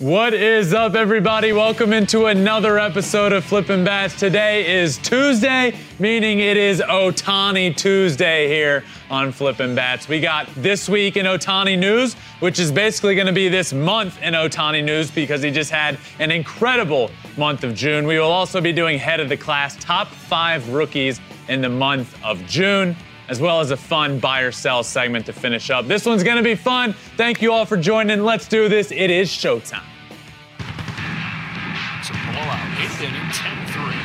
What is up, everybody? Welcome into another episode of Flippin' Bats. Today is Tuesday, meaning it is Otani Tuesday here on Flippin' Bats. We got this week in Otani news, which is basically going to be this month in Otani news because he just had an incredible month of June. We will also be doing head of the class, top five rookies in the month of June as well as a fun buy or sell segment to finish up. This one's going to be fun. Thank you all for joining. Let's do this. It is showtime. Eighth inning, 10-3.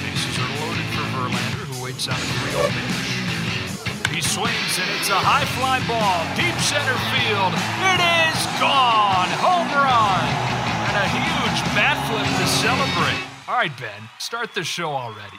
Bases are loaded for Verlander, who waits out a 3-0 pitch. He swings, and it's a high fly ball, deep center field. It is gone. Home run. And a huge bat flip to celebrate. All right, Ben, start the show already.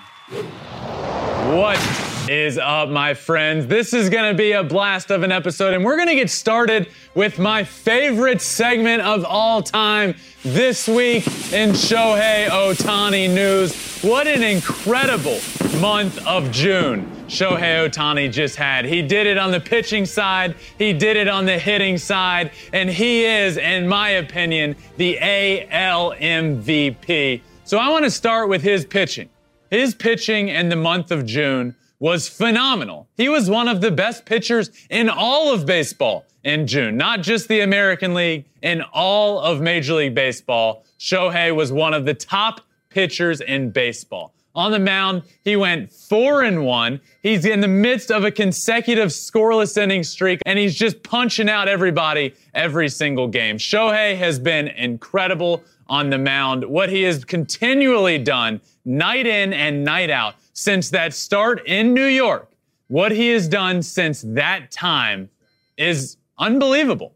What is up, my friends? This is to be a blast of an episode, and we're to get started with my favorite segment of all time this week in Shohei Ohtani news. What an incredible month of June Shohei Ohtani just had. He did it on the pitching side, he did it on the hitting side, and he is, in my opinion, the AL MVP. So I want to start with his pitching. His pitching in the month of June was phenomenal. He was one of the best pitchers in all of baseball in June, not just the American League, in all of Major League Baseball. Shohei was one of the top pitchers in baseball. On the mound, he went four and one. He's in the midst of a consecutive scoreless inning streak, and he's just punching out everybody every single game. Shohei has been incredible on the mound. What he has continually done, night in and night out, since that start in New York, what he has done since that time is unbelievable.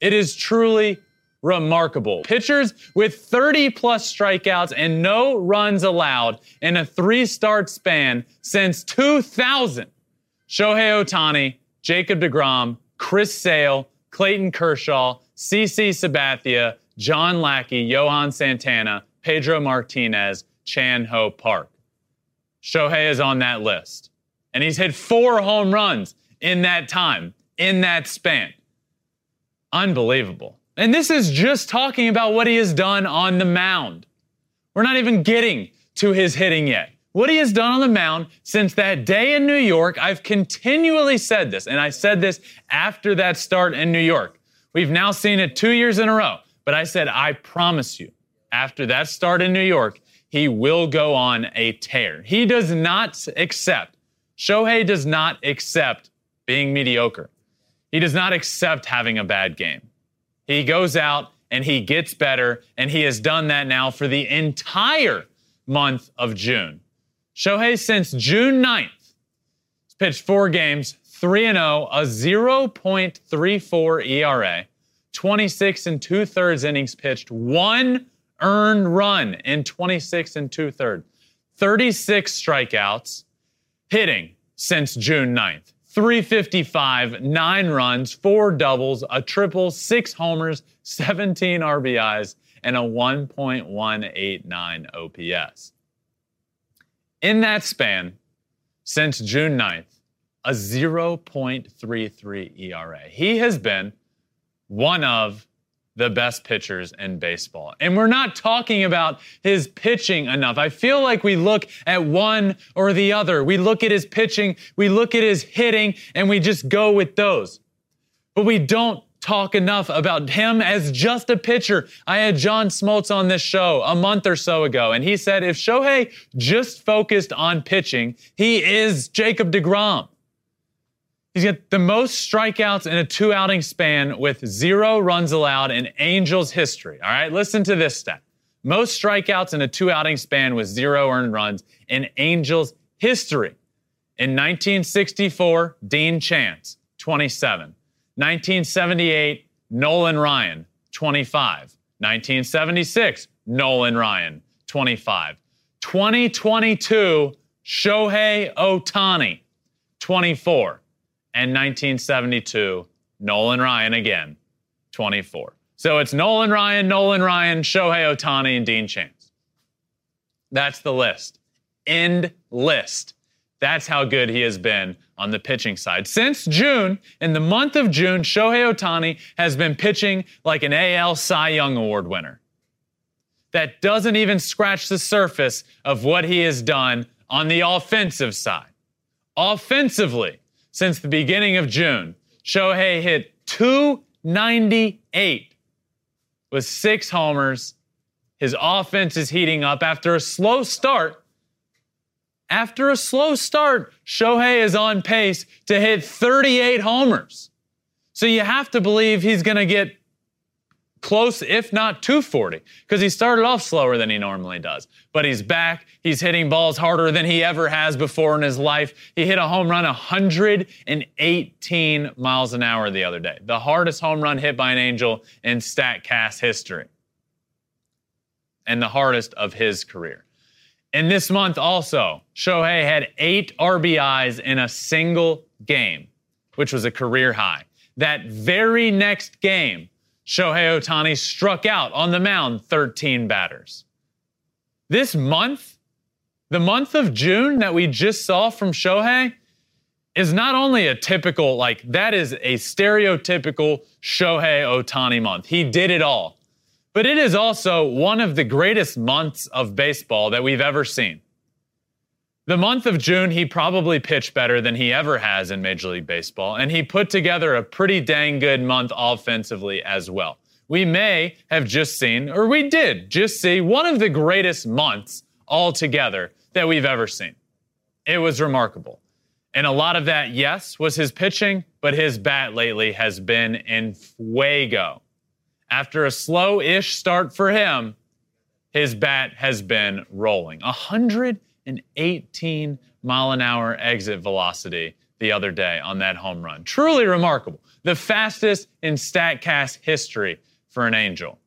It is truly remarkable. Pitchers with 30 plus strikeouts and no runs allowed in a three start span since 2000. Shohei Ohtani, Jacob DeGrom, Chris Sale, Clayton Kershaw, CC Sabathia, John Lackey, Johan Santana, Pedro Martinez, Chan Ho Park. Shohei is on that list. And he's hit four home runs in that time, in that span. Unbelievable. And this is just talking about what he has done on the mound. We're not even getting to his hitting yet. What he has done on the mound since that day in New York, I've continually said this, and I said this after that start in New York. We've now seen it two years in a row, but I said, I promise you, after that start in New York, he will go on a tear. He does not accept, Shohei does not accept being mediocre. He does not accept having a bad game. He goes out and he gets better, and he has done that now for the entire month of June. Shohei, since June 9th, has pitched four games, 3 0, a 0.34 ERA, 26 and two thirds innings pitched, one earned run in 26 and two thirds, 36 strikeouts, hitting since June 9th. 355, nine runs, four doubles, a triple, six homers, 17 RBIs, and a 1.189 OPS. In that span, since June 9th, a 0.33 ERA. He has been one of the best pitchers in baseball. And we're not talking about his pitching enough. I feel like we look at one or the other. We look at his pitching, we look at his hitting, and we just go with those. But we don't talk enough about him as just a pitcher. I had John Smoltz on this show a month or so ago, and he said if Shohei just focused on pitching, he is Jacob DeGrom. He's got the most strikeouts in a two outing span with zero runs allowed in Angels history. All right, listen to this stat. Most strikeouts in a two outing span with zero earned runs in Angels history. In 1964, Dean Chance, 27. 1978, Nolan Ryan, 25. 1976, Nolan Ryan, 25. 2022, Shohei Ohtani, 24. And 1972, Nolan Ryan again, 24. So it's Nolan Ryan, Nolan Ryan, Shohei Ohtani, and Dean Chance. That's the list. End list. That's how good he has been on the pitching side. Since June, in the month of June, Shohei Ohtani has been pitching like an AL Cy Young Award winner. That doesn't even scratch the surface of what he has done on the offensive side. Offensively, since the beginning of June, Shohei hit 298 with six homers. His offense is heating up after a slow start. After a slow start, Shohei is on pace to hit 38 homers. So you have to believe he's going to get close, if not 240, because he started off slower than he normally does. But he's back. He's hitting balls harder than he ever has before in his life. He hit a home run 118 miles an hour the other day, the hardest home run hit by an Angel in StatCast history, and the hardest of his career. In this month, also, Shohei had eight RBIs in a single game, which was a career high. That very next game, Shohei Ohtani struck out on the mound 13 batters. This month, the month of June that we just saw from Shohei, is not only a typical, like, that is a stereotypical Shohei Ohtani month. He did it all. But it is also one of the greatest months of baseball that we've ever seen. The month of June, he probably pitched better than he ever has in Major League Baseball, and he put together a pretty dang good month offensively as well. We may have just seen, or we did just see, one of the greatest months altogether that we've ever seen. It was remarkable. And a lot of that, yes, was his pitching, but his bat lately has been in fuego. After a slow ish start for him, his bat has been rolling. 100 an 18 mile an hour exit velocity the other day on that home run. Truly remarkable. The fastest in StatCast history for an Angel.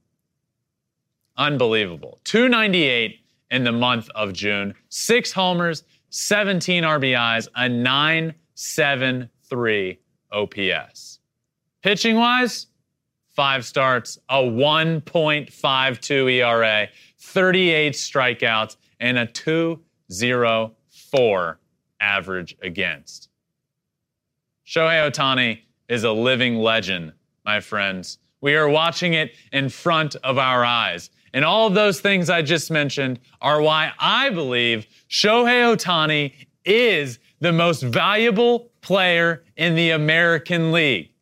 Unbelievable. 298 in the month of June, six homers, 17 RBIs, a 973 OPS. Pitching wise, five starts, a 1.52 ERA, 38 strikeouts, and a 2 0 4 average against. Shohei Ohtani is a living legend, my friends. We are watching it in front of our eyes. And all of those things I just mentioned are why I believe Shohei Ohtani is the most valuable player in the American League.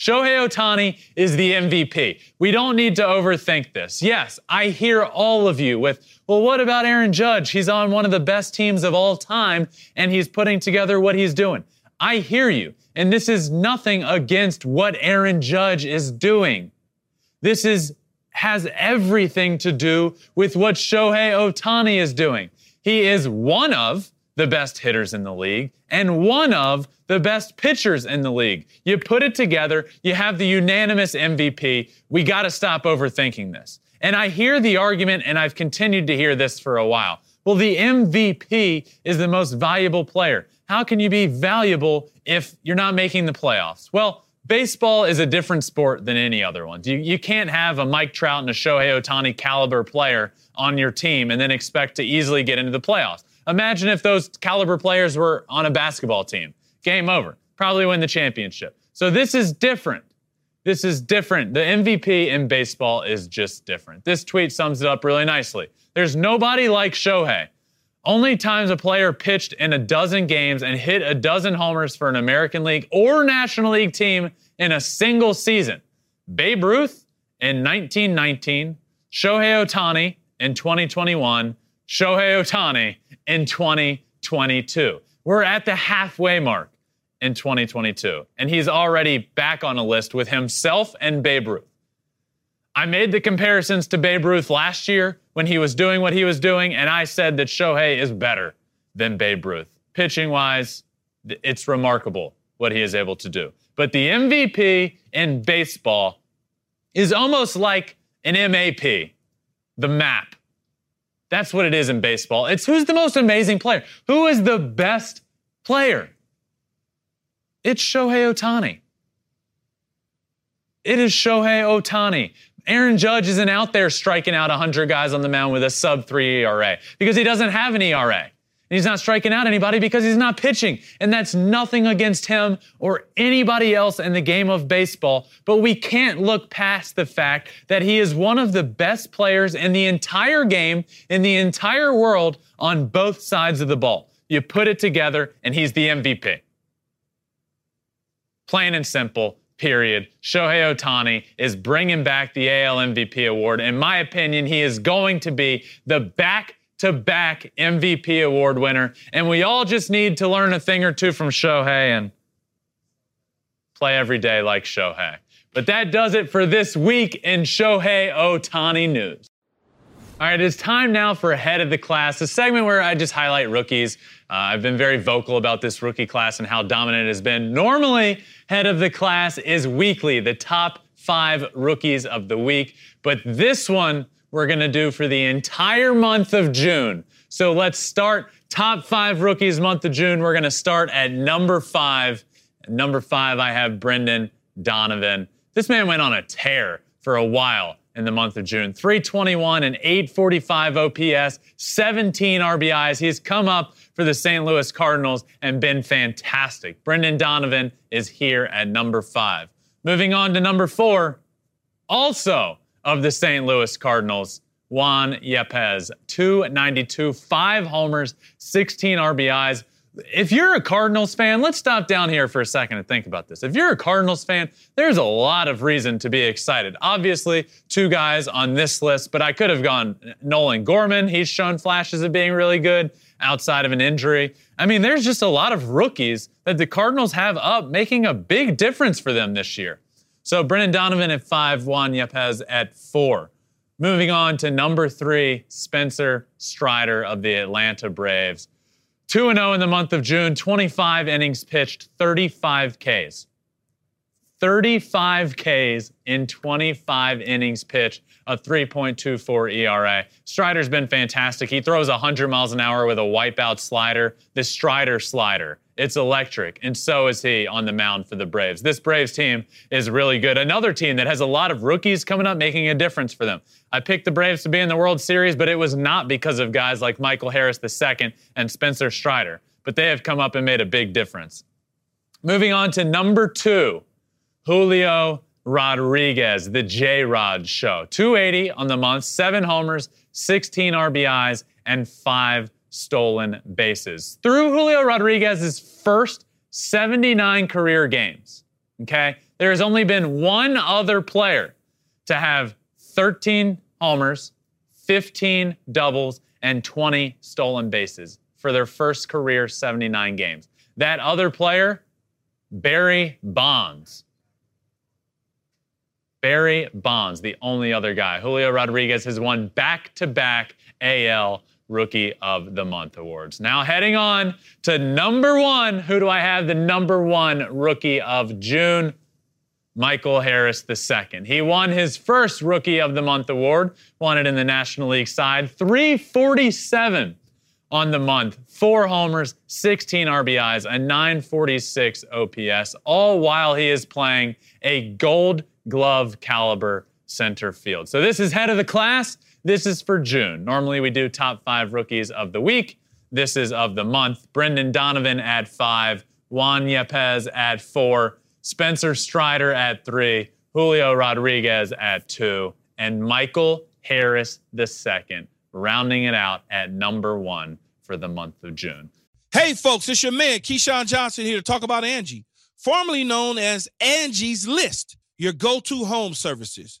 Shohei Ohtani is the MVP. We don't need to overthink this. Yes, I hear all of you with, well, what about Aaron Judge? He's on one of the best teams of all time and he's putting together what he's doing. I hear you. And this is nothing against what Aaron Judge is doing. This is has everything to do with what Shohei Ohtani is doing. He is one of the best hitters in the league and one of the best pitchers in the league. You put it together, you have the unanimous MVP. We got to stop overthinking this. And I hear the argument, and I've continued to hear this for a while. Well, the MVP is the most valuable player. How can you be valuable if you're not making the playoffs? Well, baseball is a different sport than any other one. You, you can't have a Mike Trout and a Shohei Ohtani caliber player on your team and then expect to easily get into the playoffs. Imagine if those caliber players were on a basketball team game over. Probably win the championship. So this is different. This is different. The MVP in baseball is just different. This tweet sums it up really nicely. There's nobody like Shohei. Only times a player pitched in a dozen games and hit a dozen homers for an American League or National League team in a single season. Babe Ruth in 1919, Shohei Ohtani in 2021, Shohei Ohtani in 2022. We're at the halfway mark in 2022, and he's already back on a list with himself and Babe Ruth. I made the comparisons to Babe Ruth last year when he was doing what he was doing, and I said that Shohei is better than Babe Ruth. Pitching wise, it's remarkable what he is able to do. But the MVP in baseball is almost like an MAP, the map. That's what it is in baseball. It's who's the most amazing player? Who is the best player? It's Shohei Ohtani. It is Shohei Ohtani. Aaron Judge isn't out there striking out 100 guys on the mound with a sub 3 ERA because he doesn't have an ERA. And he's not striking out anybody because he's not pitching. And that's nothing against him or anybody else in the game of baseball. But we can't look past the fact that he is one of the best players in the entire game, in the entire world, on both sides of the ball. You put it together, and he's the MVP. Plain and simple, period. Shohei Ohtani is bringing back the AL MVP award. In my opinion, he is going to be the back to back MVP award winner. And we all just need to learn a thing or two from Shohei and play every day like Shohei. But that does it for this week in Shohei Otani news. All right, it's time now for Head of the Class, a segment where I just highlight rookies. Uh, I've been very vocal about this rookie class and how dominant it has been. Normally, Head of the Class is weekly, the top five rookies of the week. But this one, we're going to do for the entire month of June. So let's start top five rookies month of June. We're going to start at number five. number five, I have Brendan Donovan. This man went on a tear for a while in the month of June. 321 and 845 OPS, 17 RBIs. He's come up for the St. Louis Cardinals and been fantastic. Brendan Donovan is here at number five. Moving on to number four, also of the St. Louis Cardinals, Juan Yepes. 292, five homers, 16 RBIs. If you're a Cardinals fan, let's stop down here for a second and think about this. If you're a Cardinals fan, there's a lot of reason to be excited. Obviously, two guys on this list, but I could have gone Nolan Gorman. He's shown flashes of being really good outside of an injury. I mean, there's just a lot of rookies that the Cardinals have up making a big difference for them this year. So Brendan Donovan at five, Juan Yepes at four. Moving on to number three, Spencer Strider of the Atlanta Braves. 2 0 in the month of June, 25 innings pitched, 35 Ks. 35 Ks in 25 innings pitched, a 3.24 ERA. Strider's been fantastic. He throws 100 miles an hour with a wipeout slider, the Strider slider. It's electric, and so is he on the mound for the Braves. This Braves team is really good. Another team that has a lot of rookies coming up making a difference for them. I picked the Braves to be in the World Series, but it was not because of guys like Michael Harris II and Spencer Strider, but they have come up and made a big difference. Moving on to number two, Julio Rodriguez, the J Rod Show. 280 on the month, seven homers, 16 RBIs, and five stolen bases. Through Julio Rodriguez's first 79 career games, okay, there has only been one other player to have 13 homers, 15 doubles, and 20 stolen bases for their first career 79 games. That other player, Barry Bonds. Barry Bonds, the only other guy. Julio Rodriguez has won back to back AL Rookie of the Month awards. Now, heading on to number one. Who do I have the number one Rookie of June? Michael Harris II. He won his first Rookie of the Month award, won it in the National League side. 347 on the month, four homers, 16 RBIs, a 946 OPS, all while he is playing a gold glove caliber center field. So this is head of the class. This is for June. Normally we do top five rookies of the week. This is of the month. Brendan Donovan at five, Juan Yepes at four, Spencer Strider at three, Julio Rodriguez at two, and Michael Harris second, rounding it out at number one for the month of June. Hey folks, it's your man Keyshawn Johnson here to talk about Angie, formerly known as Angie's List, your go-to home services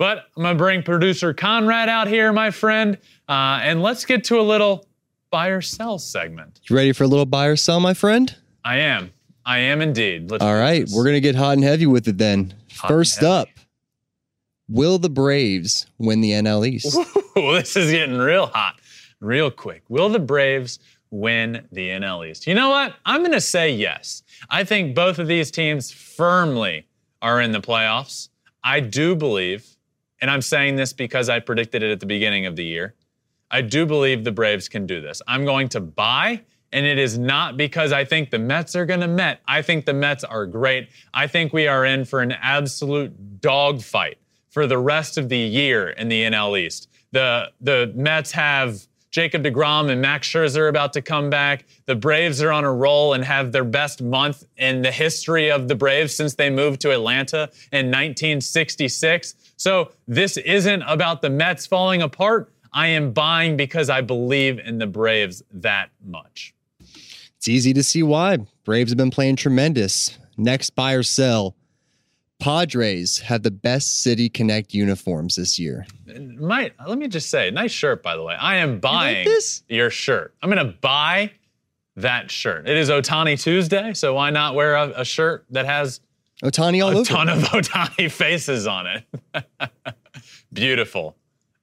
But I'm going to bring producer Conrad out here, my friend, uh, and let's get to a little buy or sell segment. You ready for a little buy or sell, my friend? I am. I am indeed. Let's All right, this. we're gonna get hot and heavy with it then. Hot First up, will the Braves win the NL East? Ooh, this is getting real hot, real quick. Will the Braves win the NL East? You know what? I'm gonna say yes. I think both of these teams firmly are in the playoffs. I do believe, and I'm saying this because I predicted it at the beginning of the year. I do believe the Braves can do this. I'm going to buy and it is not because I think the Mets are going to Met. I think the Mets are great. I think we are in for an absolute dogfight for the rest of the year in the NL East. The the Mets have Jacob DeGrom and Max Scherzer about to come back. The Braves are on a roll and have their best month in the history of the Braves since they moved to Atlanta in 1966. So this isn't about the Mets falling apart. I am buying because I believe in the Braves that much. It's easy to see why. Braves have been playing tremendous. Next buy or sell. Padres have the best City Connect uniforms this year. Might let me just say, nice shirt by the way. I am buying you like your shirt. I'm gonna buy that shirt. It is Otani Tuesday, so why not wear a, a shirt that has Ohtani all a over? ton of Otani faces on it. beautiful,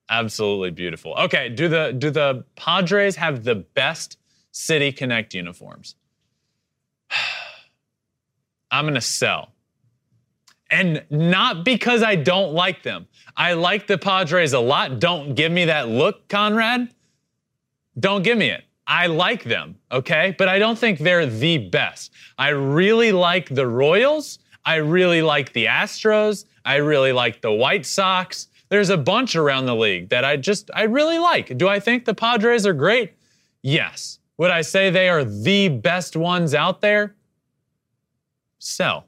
absolutely beautiful. Okay, do the do the Padres have the best City Connect uniforms. I'm to sell. And not because I don't like them. I like the Padres a lot. Don't give me that look, Conrad. Don't give me it. I like them, okay? But I don't think they're the best. I really like the Royals. I really like the Astros. I really like the White Sox. There's a bunch around the league that I just, I really like. Do I think the Padres are great? Yes. Would I say they are the best ones out there? Sell.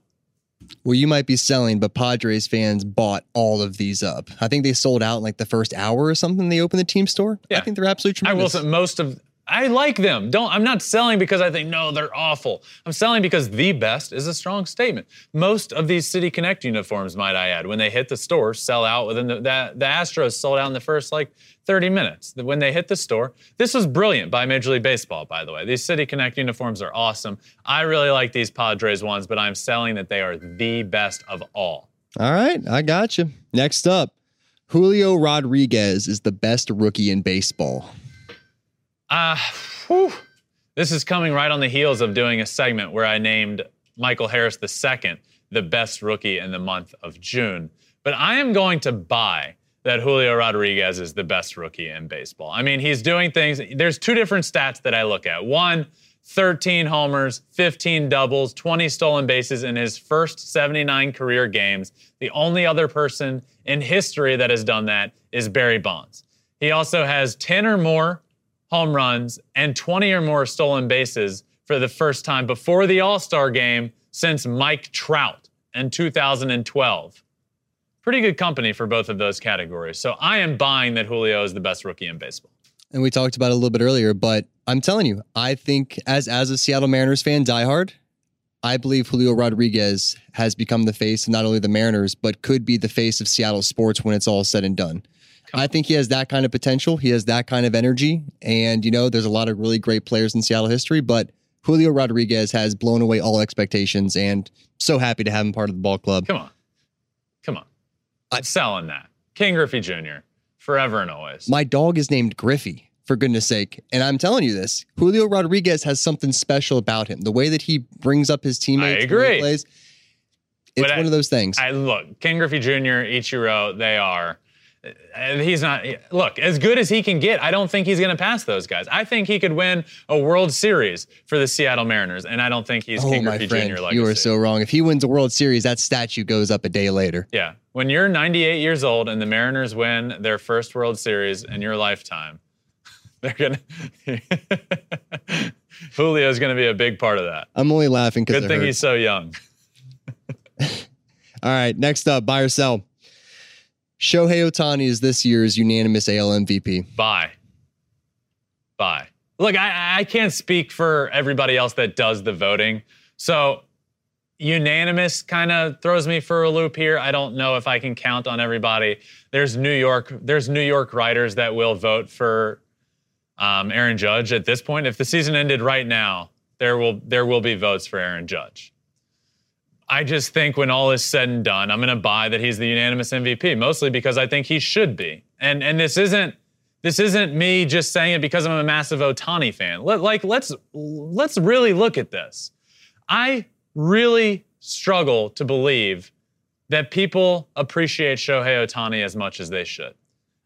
Well, you might be selling, but Padres fans bought all of these up. I think they sold out in like the first hour or something. They opened the team store. Yeah. I think they're absolutely tremendous. I will say most of I like them. Don't I'm not selling because I think no, they're awful. I'm selling because the best is a strong statement. Most of these City Connect uniforms, might I add, when they hit the store, sell out within the the, the Astros sold out in the first like 30 minutes. When they hit the store, this was brilliant by Major League Baseball, by the way. These City Connect uniforms are awesome. I really like these Padres ones, but I'm selling that they are the best of all. All right, I got you. Next up, Julio Rodriguez is the best rookie in baseball. Uh. This is coming right on the heels of doing a segment where I named Michael Harris II the best rookie in the month of June. But I am going to buy that Julio Rodriguez is the best rookie in baseball. I mean, he's doing things. There's two different stats that I look at. One, 13 homers, 15 doubles, 20 stolen bases in his first 79 career games. The only other person in history that has done that is Barry Bonds. He also has 10 or more home runs and 20 or more stolen bases for the first time before the All Star game since Mike Trout in 2012. Pretty good company for both of those categories. So I am buying that Julio is the best rookie in baseball. And we talked about it a little bit earlier, but I'm telling you, I think as as a Seattle Mariners fan, diehard, I believe Julio Rodriguez has become the face of not only the Mariners, but could be the face of Seattle sports when it's all said and done. I think he has that kind of potential. He has that kind of energy. And, you know, there's a lot of really great players in Seattle history, but Julio Rodriguez has blown away all expectations and so happy to have him part of the ball club. Come on. Come on. I'm selling that. Ken Griffey Jr., forever and always. My dog is named Griffey, for goodness sake. And I'm telling you this Julio Rodriguez has something special about him. The way that he brings up his teammates, I the way he agree. plays, it's But I- one of those things. I look, Ken Griffey Jr., Ichiro, they are. And he's not. Look, as good as he can get, I don't think he's going to pass those guys. I think he could win a World Series for the Seattle Mariners, and I don't think he's oh, Ken my Griffey friend, Jr. legacy. you are so wrong. If he wins a World Series, that statue goes up a day later. Yeah, when you're 98 years old and the Mariners win their first World Series in your lifetime, they're gonna. Julio's going to be a big part of that. I'm only laughing because Good thing he's so young. All right, next up, buy or sell. Shohei Otani is this year's unanimous AL MVP. Buy. Buy. Look, I, I can't speak for everybody else that does the voting. So unanimous kind of throws me for a loop here. I don't know if I can count on everybody. There's New York, there's New York writers that will vote for um, Aaron Judge at this point. If the season ended right now, there will there will be votes for Aaron Judge. I just think when all is said and done, I'm going to buy that he's the unanimous MVP, mostly because I think he should be. And and this isn't this isn't me just saying it because I'm a massive Otani fan. Let, like let's let's really look at this. I really struggle to believe that people appreciate Shohei Otani as much as they should.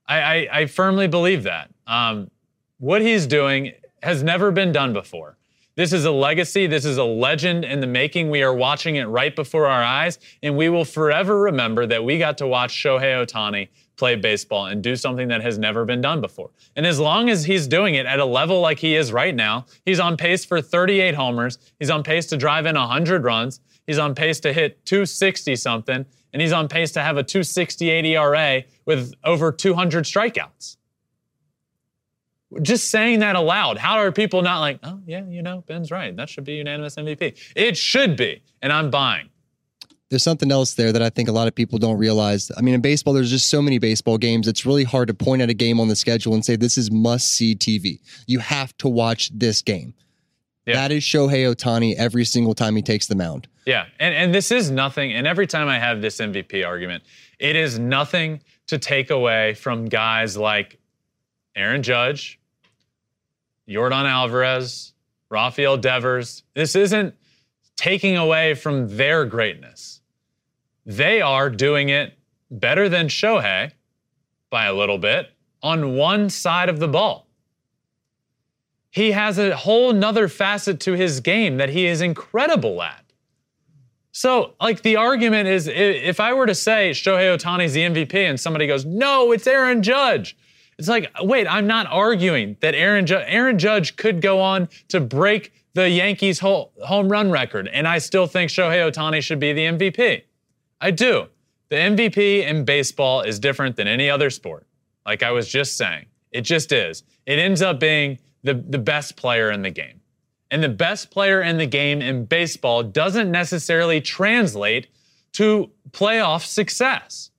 I, I, I firmly believe that. Um, what he's doing has never been done before. This is a legacy. This is a legend in the making. We are watching it right before our eyes, and we will forever remember that we got to watch Shohei Otani play baseball and do something that has never been done before. And as long as he's doing it at a level like he is right now, he's on pace for 38 homers. He's on pace to drive in 100 runs. He's on pace to hit 260 something, and he's on pace to have a 268 ERA with over 200 strikeouts just saying that aloud, how are people not like, oh, yeah, you know, Ben's right. That should be unanimous MVP. It should be. And I'm buying. There's something else there that I think a lot of people don't realize. I mean, in baseball, there's just so many baseball games. It's really hard to point at a game on the schedule and say, this is must see TV. You have to watch this game. Yeah. That is Shohei Otani every single time he takes the mound. Yeah. And, and this is nothing. And every time I have this MVP argument, it is nothing to take away from guys like Aaron Judge, Yordan Alvarez, Rafael Devers. This isn't taking away from their greatness. They are doing it better than Shohei by a little bit on one side of the ball. He has a whole nother facet to his game that he is incredible at. So, like, the argument is if I were to say Shohei Otani's the MVP and somebody goes, no, it's Aaron Judge. It's like, wait, I'm not arguing that Aaron, Aaron Judge could go on to break the Yankees' whole home run record, and I still think Shohei Otani should be the MVP. I do. The MVP in baseball is different than any other sport. Like I was just saying, it just is. It ends up being the, the best player in the game. And the best player in the game in baseball doesn't necessarily translate to playoff success.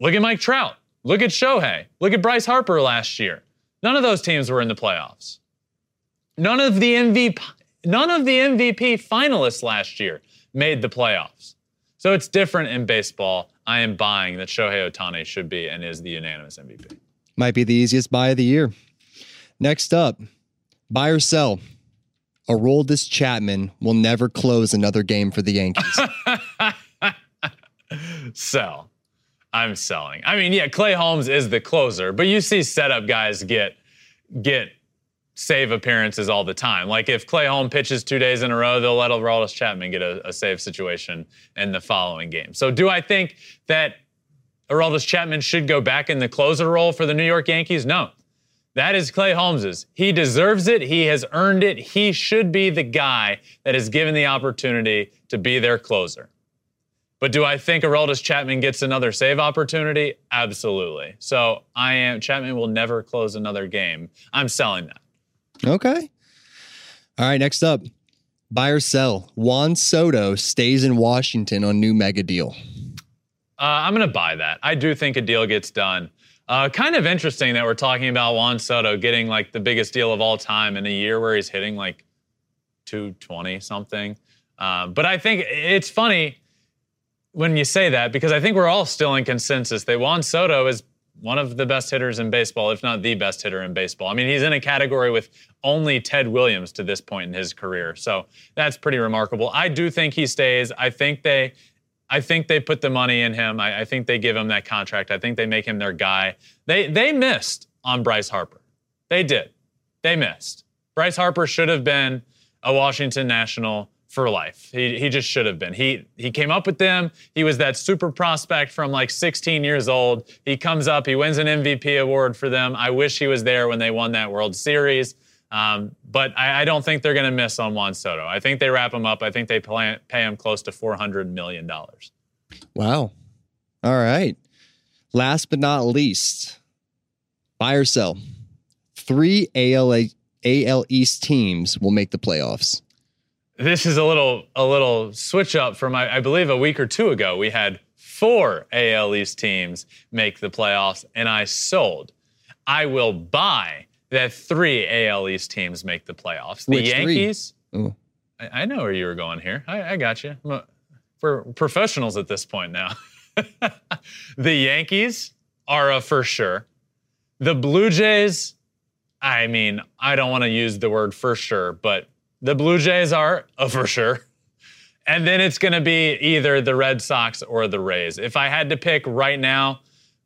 Look at Mike Trout. Look at Shohei. Look at Bryce Harper last year. None of those teams were in the playoffs. None of the MVP none of the MVP finalists last year made the playoffs. So it's different in baseball. I am buying that Shohei Otani should be and is the unanimous MVP. Might be the easiest buy of the year. Next up, buy or sell. Aroldis Chapman will never close another game for the Yankees. Sell. I'm selling. I mean, yeah, Clay Holmes is the closer, but you see setup guys get get save appearances all the time. Like if Clay Holmes pitches two days in a row, they'll let Aroldis Chapman get a, a save situation in the following game. So do I think that Aroldis Chapman should go back in the closer role for the New York Yankees? No. That is Clay Holmes's. He deserves it. He has earned it. He should be the guy that is given the opportunity to be their closer. But do I think Aroldis Chapman gets another save opportunity? Absolutely. So I am Chapman will never close another game. I'm selling that. okay. All right, next up, buy or sell. Juan Soto stays in Washington on new mega deal. Uh, I'm going to buy that. I do think a deal gets done. Uh, kind of interesting that we're talking about Juan Soto getting like the biggest deal of all time in a year where he's hitting like 220 something. Um, but I think it's funny when you say that because I think we're all still in consensus that Juan Soto is one of the best hitters in baseball, if not the best hitter in baseball. I mean, he's in a category with only Ted Williams to this point in his career. So that's pretty remarkable. I do think he stays. I think they I think they put the money in him. I, I, think they give him that contract. I think they make him their guy. They they missed on Bryce Harper. They did. They missed. Bryce Harper should have been a Washington National for life. He, he just should have been. He he came up with them. He was that super prospect from like 16 years old. He comes up, he wins an MVP award for them. I wish he was there when they won that World Series. Um, but I, I, don't think they're going to miss on Juan Soto. I think they wrap him up. I think they pay, pay him close to $400 million. Wow. All right. Last but not least, buy or sell. Three AL, AL East teams will make the playoffs. This is a little a little switch up from I, I believe a week or two ago. We had four AL East teams make the playoffs, and I sold. I will buy that three AL East teams make the playoffs. The Which Yankees. I, I, know where you were going here. I, I got you. For professionals at this point now. the Yankees are a for sure. The Blue Jays, I mean, I don't want to use the word for sure, but the Blue Jays are a for sure. And then it's going to be either the Red Sox or the Rays. If I had to pick right now,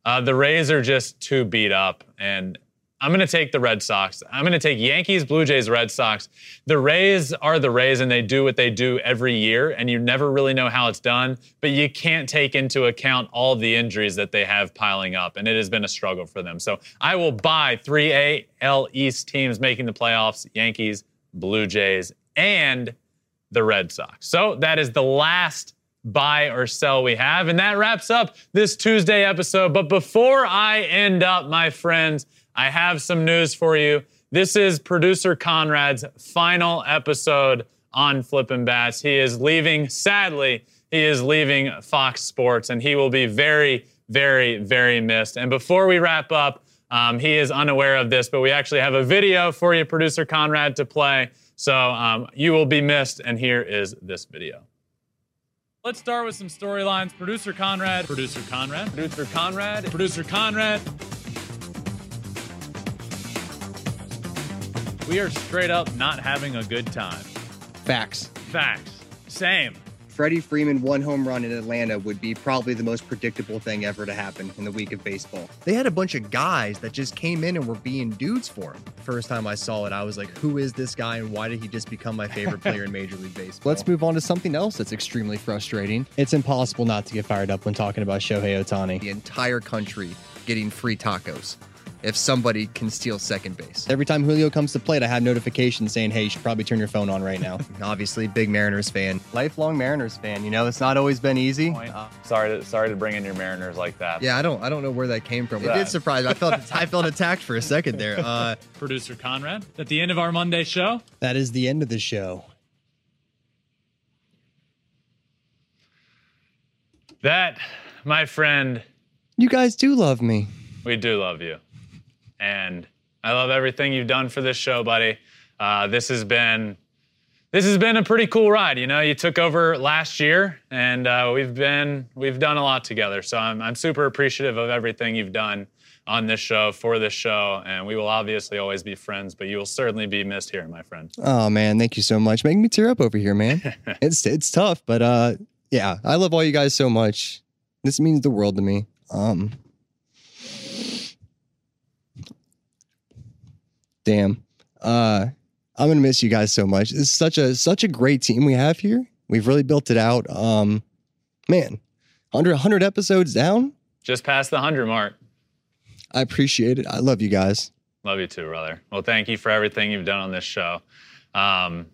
uh, the Rays are just too beat up. And I'm going to take the Red Sox. I'm going to take Yankees, Blue Jays, Red Sox. The Rays are the Rays and they do what they do every year, and you never really know how it's done, but you can't take into account all the injuries that they have piling up, and it has been a struggle for them. So I will buy three AL East teams making the playoffs Yankees, Blue Jays, and the Red Sox. So that is the last buy or sell we have. And that wraps up this Tuesday episode. But before I end up, my friends, I have some news for you. This is producer Conrad's final episode on Flippin' Bats. He is leaving, sadly, he is leaving Fox Sports, and he will be very, very, very missed. And before we wrap up, um, he is unaware of this, but we actually have a video for you, producer Conrad, to play. So um, you will be missed, and here is this video. Let's start with some storylines. Producer Conrad, producer Conrad, producer Conrad, producer Conrad. We are straight up not having a good time. Facts. Facts. Same. Freddie Freeman one home run in Atlanta would be probably the most predictable thing ever to happen in the week of baseball. They had a bunch of guys that just came in and were being dudes for him. First time I saw it, I was like, who is this guy and why did he just become my favorite player in Major League Baseball? Let's move on to something else that's extremely frustrating. It's impossible not to get fired up when talking about Shohei Ohtani. The entire country getting free tacos if somebody can steal second base. Every time Julio comes to plate, I have notifications saying, hey, you should probably turn your phone on right now. Obviously, big Mariners fan. Lifelong Mariners fan. You know, it's not always been easy. Uh, sorry to sorry to bring in your Mariners like that. Yeah, I don't I don't know where that came from. It did surprise me. I felt I felt attacked for a second there. Uh, Producer Conrad, at the end of our Monday show. That is the end of the show. That, my friend. You guys do love me. We do love you and I love everything you've done for this show, buddy. Uh, this has been this has been a pretty cool ride. You know, you took over last year, and uh, we've been we've done a lot together. So I'm I'm super appreciative of everything you've done on this show for this show, and we will obviously always be friends. But you will certainly be missed here, my friend. Oh man, thank you so much. Making me tear up over here, man. it's it's tough, but uh, yeah, I love all you guys so much. This means the world to me. Um, damn. Uh, I'm gonna miss you guys so much. It's such a such a great team we have here. We've really built it out. Um, man, 100 100 episodes down. Just past the 100 mark. I appreciate it. I love you guys. Love you too, brother. Well, thank you for everything you've done on this show. Um,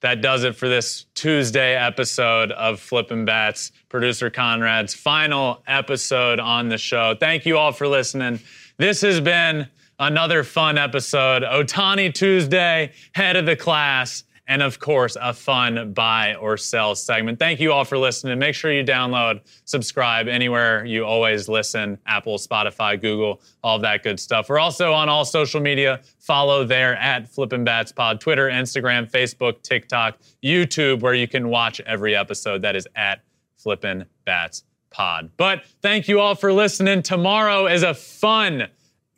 that does it for this Tuesday episode of Flippin' Bats. Producer Conrad's final episode on the show. Thank you all for listening. This has been another fun episode. Otani Tuesday, head of the class, and of course, a fun buy or sell segment. Thank you all for listening. Make sure you download, subscribe anywhere you always listen Apple, Spotify, Google, all that good stuff. We're also on all social media. Follow there at Flippin' Bats Pod, Twitter, Instagram, Facebook, TikTok, YouTube, where you can watch every episode. That is at Flippin' Bats pod. But thank you all for listening. Tomorrow is a fun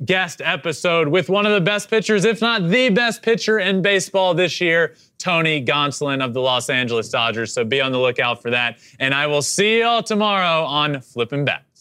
guest episode with one of the best pitchers, if not the best pitcher in baseball this year, Tony Gonsolin of the Los Angeles Dodgers. So be on the lookout for that. And I will see y'all tomorrow on Flippin' Bats.